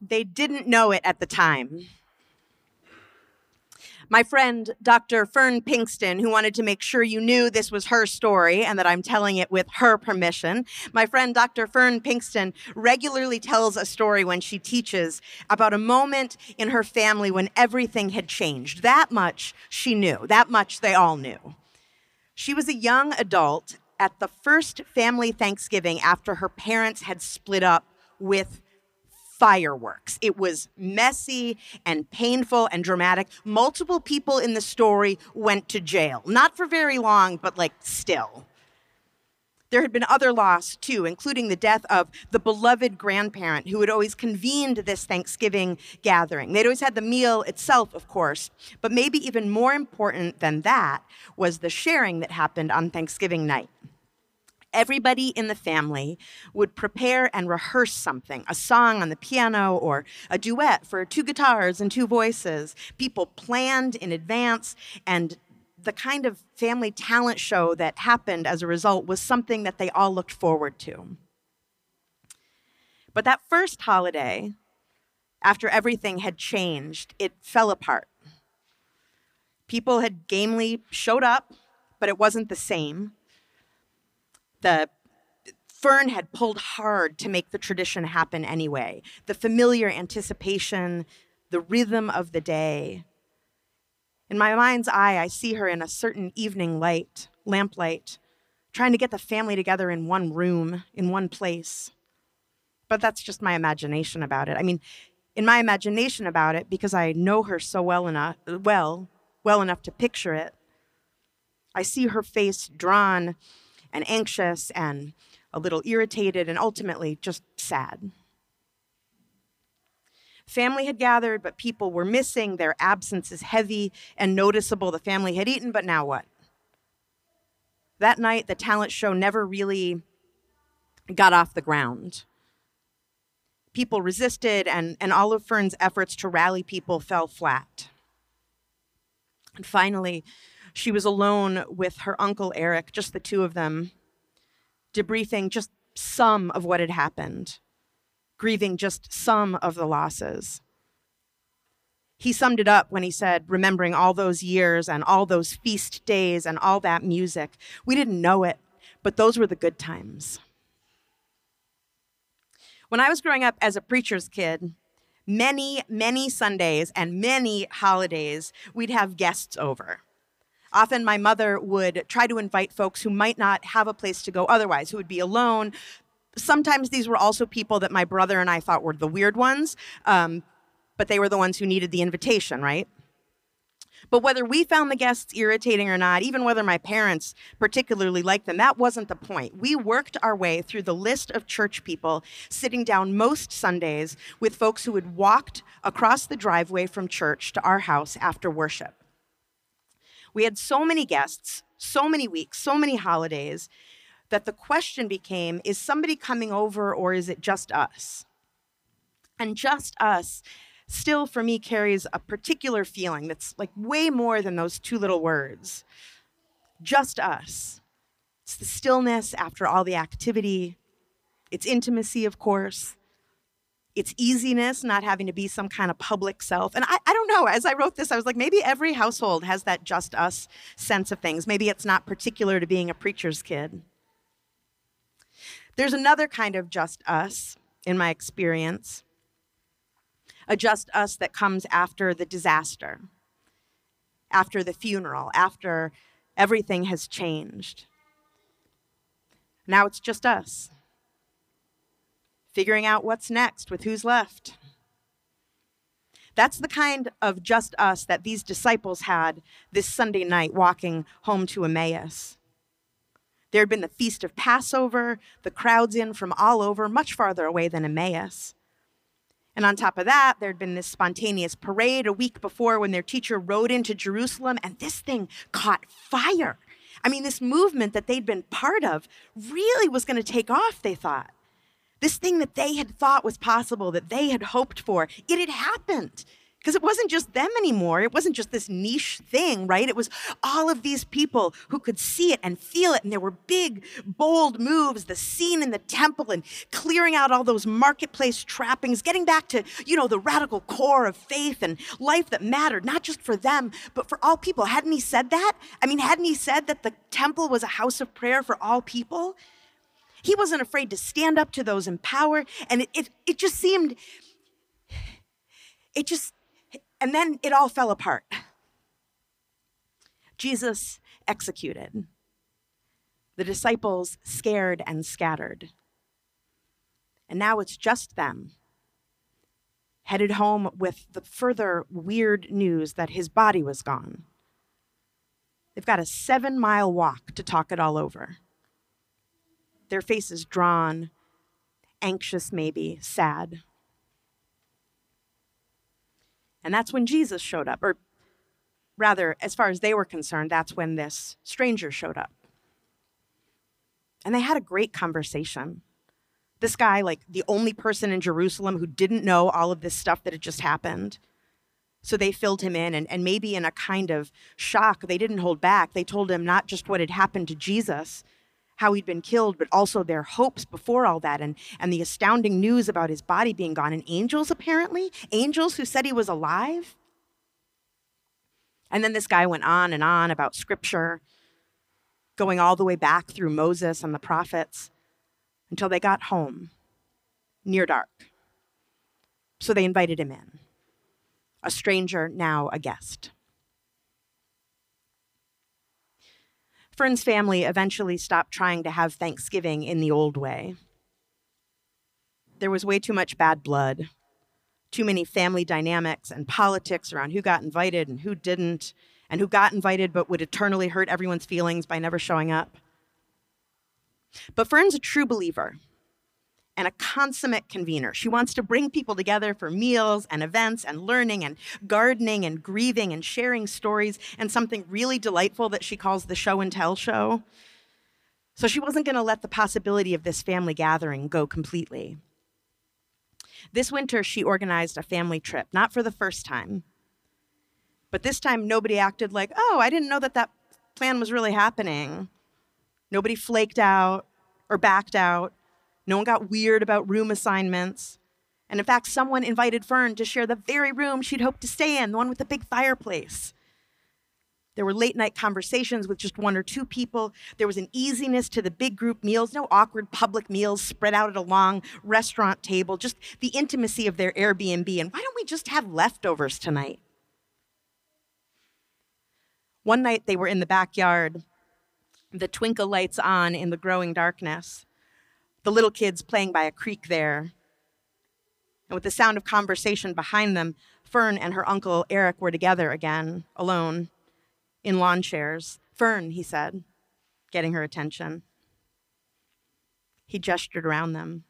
they didn't know it at the time. My friend, Dr. Fern Pinkston, who wanted to make sure you knew this was her story and that I'm telling it with her permission. My friend, Dr. Fern Pinkston, regularly tells a story when she teaches about a moment in her family when everything had changed. That much she knew, that much they all knew. She was a young adult at the first family Thanksgiving after her parents had split up with fireworks. It was messy and painful and dramatic. Multiple people in the story went to jail. Not for very long, but like still. There had been other loss too, including the death of the beloved grandparent who had always convened this Thanksgiving gathering. They'd always had the meal itself, of course, but maybe even more important than that was the sharing that happened on Thanksgiving night everybody in the family would prepare and rehearse something a song on the piano or a duet for two guitars and two voices. People planned in advance, and the kind of family talent show that happened as a result was something that they all looked forward to. But that first holiday, after everything had changed, it fell apart. People had gamely showed up, but it wasn't the same the Fern had pulled hard to make the tradition happen anyway. The familiar anticipation, the rhythm of the day. In my mind's eye, I see her in a certain evening light, lamplight, trying to get the family together in one room, in one place. But that's just my imagination about it. I mean, in my imagination about it, because I know her so well enough, well, well enough to picture it, I see her face drawn and anxious and a little irritated and ultimately just sad. Family had gathered, but people were missing. Their absence is heavy and noticeable. The family had eaten, but now what? That night, the talent show never really got off the ground. People resisted, and, and all of Fern's efforts to rally people fell flat. And finally, she was alone with her uncle Eric, just the two of them, debriefing just some of what had happened, grieving just some of the losses. He summed it up when he said, remembering all those years and all those feast days and all that music. We didn't know it, but those were the good times. When I was growing up as a preacher's kid, many, many Sundays and many holidays, we'd have guests over. Often my mother would try to invite folks who might not have a place to go otherwise, who would be alone. Sometimes these were also people that my brother and I thought were the weird ones, um, but they were the ones who needed the invitation, right? But whether we found the guests irritating or not, even whether my parents particularly liked them, that wasn't the point. We worked our way through the list of church people sitting down most Sundays with folks who had walked across the driveway from church to our house after worship. We had so many guests, so many weeks, so many holidays that the question became is somebody coming over or is it just us? And just us still for me carries a particular feeling that's like way more than those two little words. Just us. It's the stillness after all the activity, it's intimacy, of course, its easiness, not having to be some kind of public self. And I, I don't know, as I wrote this, I was like, maybe every household has that just us sense of things. Maybe it's not particular to being a preacher's kid. There's another kind of just us, in my experience, a just us that comes after the disaster, after the funeral, after everything has changed. Now it's just us figuring out what's next with who's left. That's the kind of just us that these disciples had this Sunday night walking home to Emmaus. There had been the feast of Passover, the crowds in from all over, much farther away than Emmaus. And on top of that, there had been this spontaneous parade a week before when their teacher rode into Jerusalem, and this thing caught fire. I mean, this movement that they'd been part of really was going to take off, they thought. This thing that they had thought was possible, that they had hoped for, it had happened. Because it wasn't just them anymore. It wasn't just this niche thing, right? It was all of these people who could see it and feel it. And there were big, bold moves, the scene in the temple and clearing out all those marketplace trappings, getting back to, you know, the radical core of faith and life that mattered, not just for them, but for all people. Hadn't he said that? I mean, hadn't he said that the temple was a house of prayer for all people? He wasn't afraid to stand up to those in power. And it, it, it just seemed, it just, and then it all fell apart. Jesus executed. The disciples scared and scattered. And now it's just them, headed home with the further weird news that his body was gone. They've got a seven mile walk to talk it all over. Their faces drawn, anxious, maybe, sad. And that's when Jesus showed up, or rather, as far as they were concerned, that's when this stranger showed up. And they had a great conversation. This guy, like the only person in Jerusalem who didn't know all of this stuff that had just happened. So they filled him in, and, and maybe in a kind of shock, they didn't hold back. They told him not just what had happened to Jesus, how he'd been killed, but also their hopes before all that and, and the astounding news about his body being gone. And angels, apparently, angels who said he was alive. And then this guy went on and on about scripture, going all the way back through Moses and the prophets until they got home near dark. So they invited him in, a stranger, now a guest. Fern's family eventually stopped trying to have Thanksgiving in the old way. There was way too much bad blood, too many family dynamics and politics around who got invited and who didn't, and who got invited but would eternally hurt everyone's feelings by never showing up. But Fern's a true believer and a consummate convener. She wants to bring people together for meals and events and learning and gardening and grieving and sharing stories and something really delightful that she calls the show and tell show. So she wasn't going to let the possibility of this family gathering go completely. This winter, she organized a family trip, not for the first time. But this time, nobody acted like, oh, I didn't know that that plan was really happening. Nobody flaked out or backed out no one got weird about room assignments. And in fact, someone invited Fern to share the very room she'd hoped to stay in, the one with the big fireplace. There were late night conversations with just one or two people. There was an easiness to the big group meals, no awkward public meals spread out at a long restaurant table, just the intimacy of their Airbnb. And why don't we just have leftovers tonight? One night they were in the backyard, the twinkle lights on in the growing darkness the little kids playing by a creek there. And with the sound of conversation behind them, Fern and her uncle Eric were together again, alone, in lawn chairs. Fern, he said, getting her attention. He gestured around them.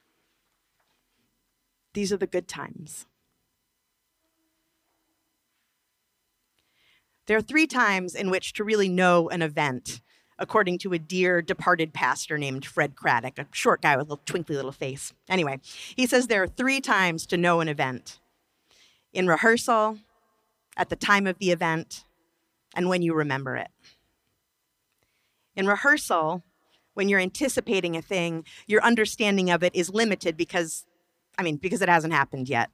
These are the good times. There are three times in which to really know an event according to a dear departed pastor named Fred Craddock, a short guy with a little twinkly little face. Anyway, he says there are three times to know an event in rehearsal, at the time of the event, and when you remember it. In rehearsal, when you're anticipating a thing, your understanding of it is limited because, I mean, because it hasn't happened yet.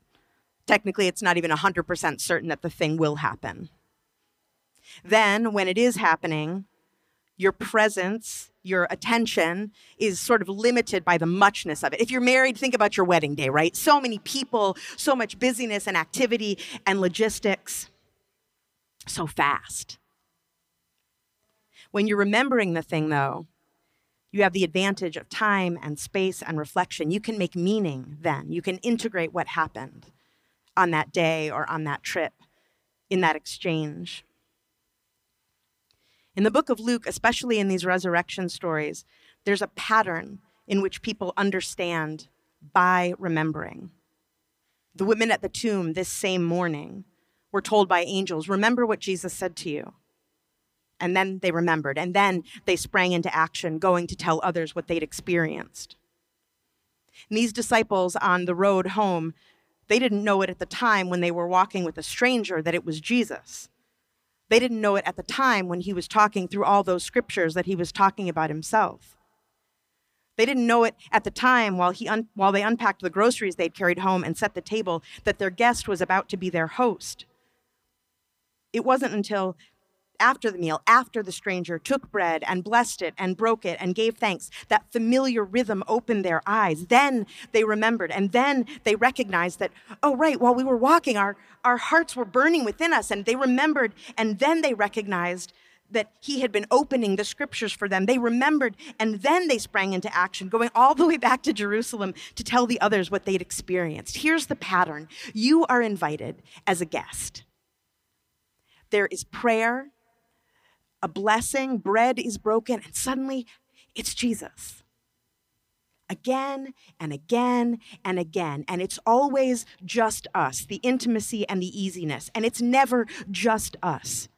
Technically, it's not even 100% certain that the thing will happen. Then, when it is happening, your presence, your attention is sort of limited by the muchness of it. If you're married, think about your wedding day, right? So many people, so much busyness and activity and logistics, so fast. When you're remembering the thing, though, you have the advantage of time and space and reflection. You can make meaning then. You can integrate what happened on that day or on that trip in that exchange. In the book of Luke, especially in these resurrection stories, there's a pattern in which people understand by remembering. The women at the tomb this same morning were told by angels, Remember what Jesus said to you. And then they remembered, and then they sprang into action, going to tell others what they'd experienced. And these disciples on the road home, They didn't know it at the time when they were walking with a stranger that it was Jesus. They didn't know it at the time when he was talking through all those scriptures that he was talking about himself. They didn't know it at the time while, he un- while they unpacked the groceries they'd carried home and set the table that their guest was about to be their host. It wasn't until after the meal, after the stranger took bread and blessed it and broke it and gave thanks, that familiar rhythm opened their eyes. Then they remembered, and then they recognized that, oh, right, while we were walking, our, our hearts were burning within us, and they remembered, and then they recognized that he had been opening the scriptures for them. They remembered, and then they sprang into action, going all the way back to Jerusalem to tell the others what they'd experienced. Here's the pattern you are invited as a guest. There is prayer, a blessing, bread is broken, and suddenly it's Jesus. Again and again and again. And it's always just us, the intimacy and the easiness. And it's never just us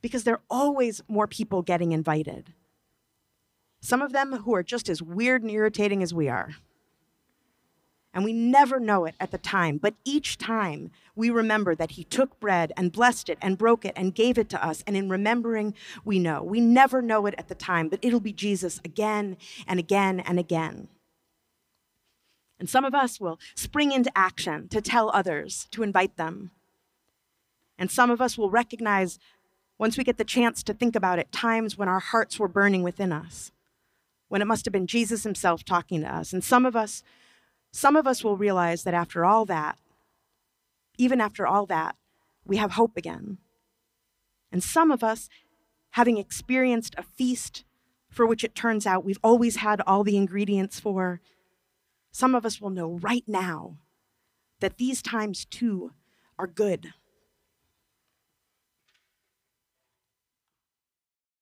because there are always more people getting invited. Some of them who are just as weird and irritating as we are. And we never know it at the time, but each time we remember that He took bread and blessed it and broke it and gave it to us. And in remembering, we know. We never know it at the time, but it'll be Jesus again and again and again. And some of us will spring into action to tell others, to invite them. And some of us will recognize, once we get the chance to think about it, times when our hearts were burning within us, when it must have been Jesus himself talking to us. And some of us some of us will realize that after all that, even after all that, we have hope again. And some of us, having experienced a feast for which it turns out we've always had all the ingredients for, some of us will know right now that these times too are good